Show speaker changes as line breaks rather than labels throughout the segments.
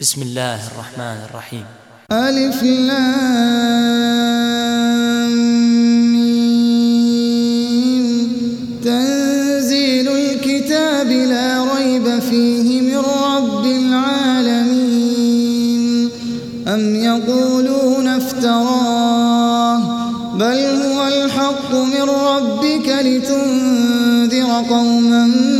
بسم الله الرحمن الرحيم.
ألف تنزيل الكتاب لا ريب فيه من رب العالمين. أم يقولون افتراه بل هو الحق من ربك لتنذر قوما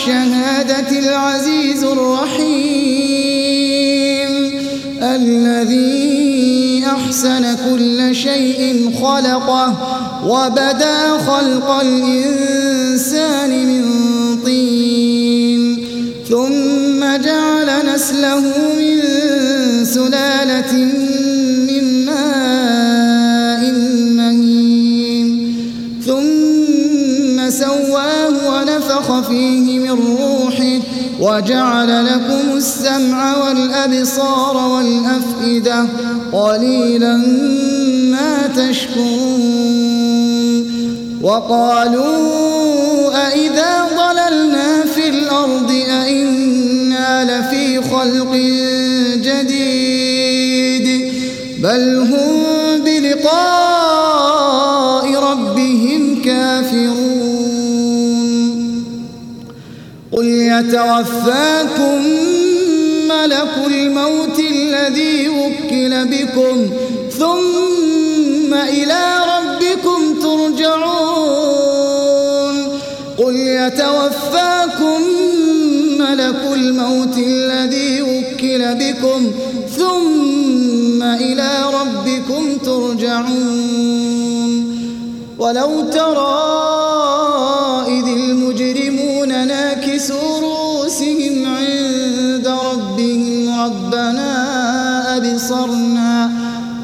الغيب والشهادة العزيز الرحيم. الذي أحسن كل شيء خلقه وبدا خلق الإنسان من طين. ثم جعل نسله من سلالة من ماء مهين. ثم سواه ونفخ فيه وجعل لكم السمع والأبصار والأفئدة قليلا ما تشكرون. وقالوا أئذا ضللنا في الأرض أئنا لفي خلق جديد. بل هم بلقاء يتوفاكم ملك الموت الذي وكل بكم ثم إلى ربكم ترجعون. قل يتوفاكم ملك الموت الذي وكل بكم ثم إلى ربكم ترجعون. ولو ترى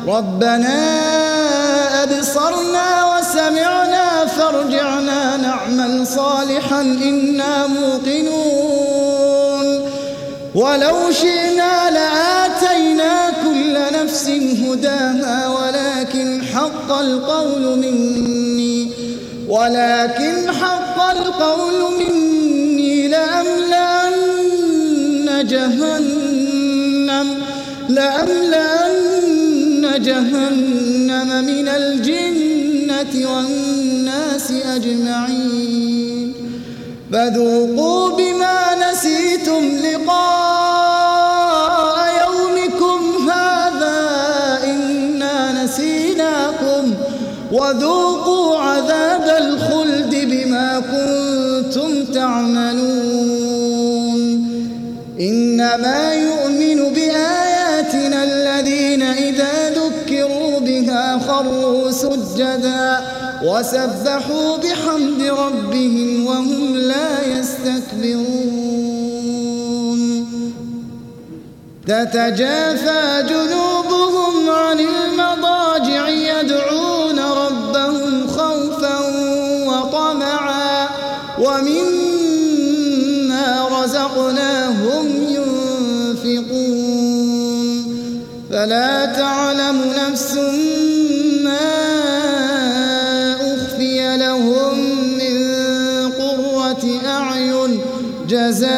ربنا أبصرنا وسمعنا فارجعنا نعمل صالحا إنا موقنون. ولو شئنا لآتينا كل نفس هداها ولكن حق القول مني ولكن حق القول مني لأملأن جهنم لأملأن جهنم من الجنة والناس أجمعين. فذوقوا بما نسيتم لقاء يومكم هذا إنا نسيناكم. وذوقوا عذاب الخلد بما كنتم تعملون. إنما بها خروا سجدا وسبحوا بحمد ربهم وهم لا يستكبرون. تتجافى جنوبهم عن المضاجع يدعون ربهم خوفا وطمعا ومما رزقناهم ينفقون. فلا تعلم جزاء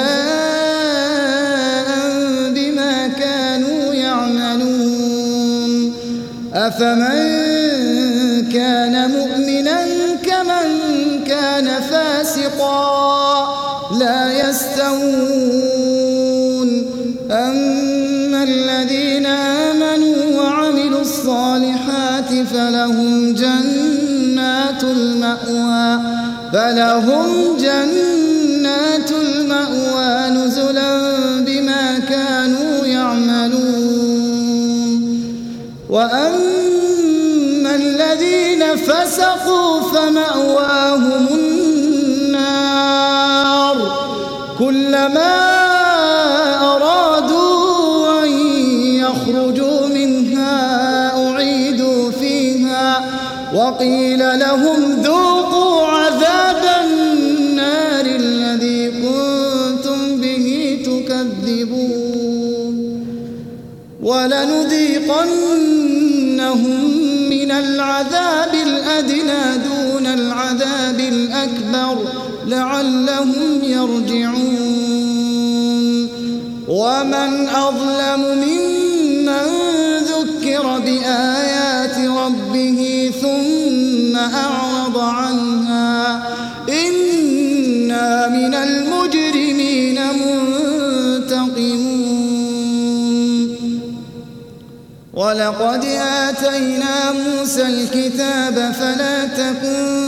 بما كانوا يعملون. أفمن كان مؤمنا كمن كان فاسقا لا يستوون. أما الذين آمنوا وعملوا الصالحات فلهم جنات المأوى فلهم جنات المأوى نزلا بما كانوا يعملون. وأما الذين فسقوا فمأواهم النار. كلما الأكبر لعلهم يرجعون. ومن أظلم ممن ذكر بآيات ربه ثم أعرض عنها إنا من المجرمين منتقمون. ولقد آتينا موسى الكتاب فلا تكن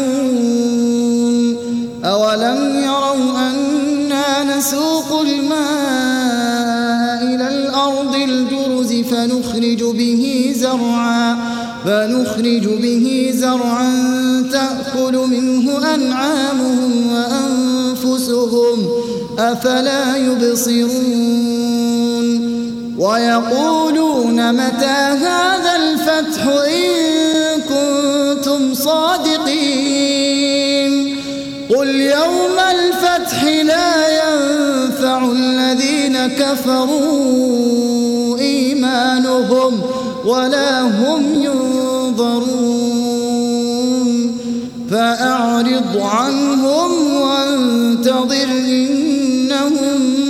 الجرز فنخرج به زرعا فنخرج به زرعا تأكل منه أنعامهم وأنفسهم أفلا يبصرون. ويقولون متى هذا الفتح إن كنتم صادقين؟ قل يوم الفتح لا ينفع الذين كفروا. إيمانهم ولا هم ينظرون. فأعرض عنهم وانتظر إنهم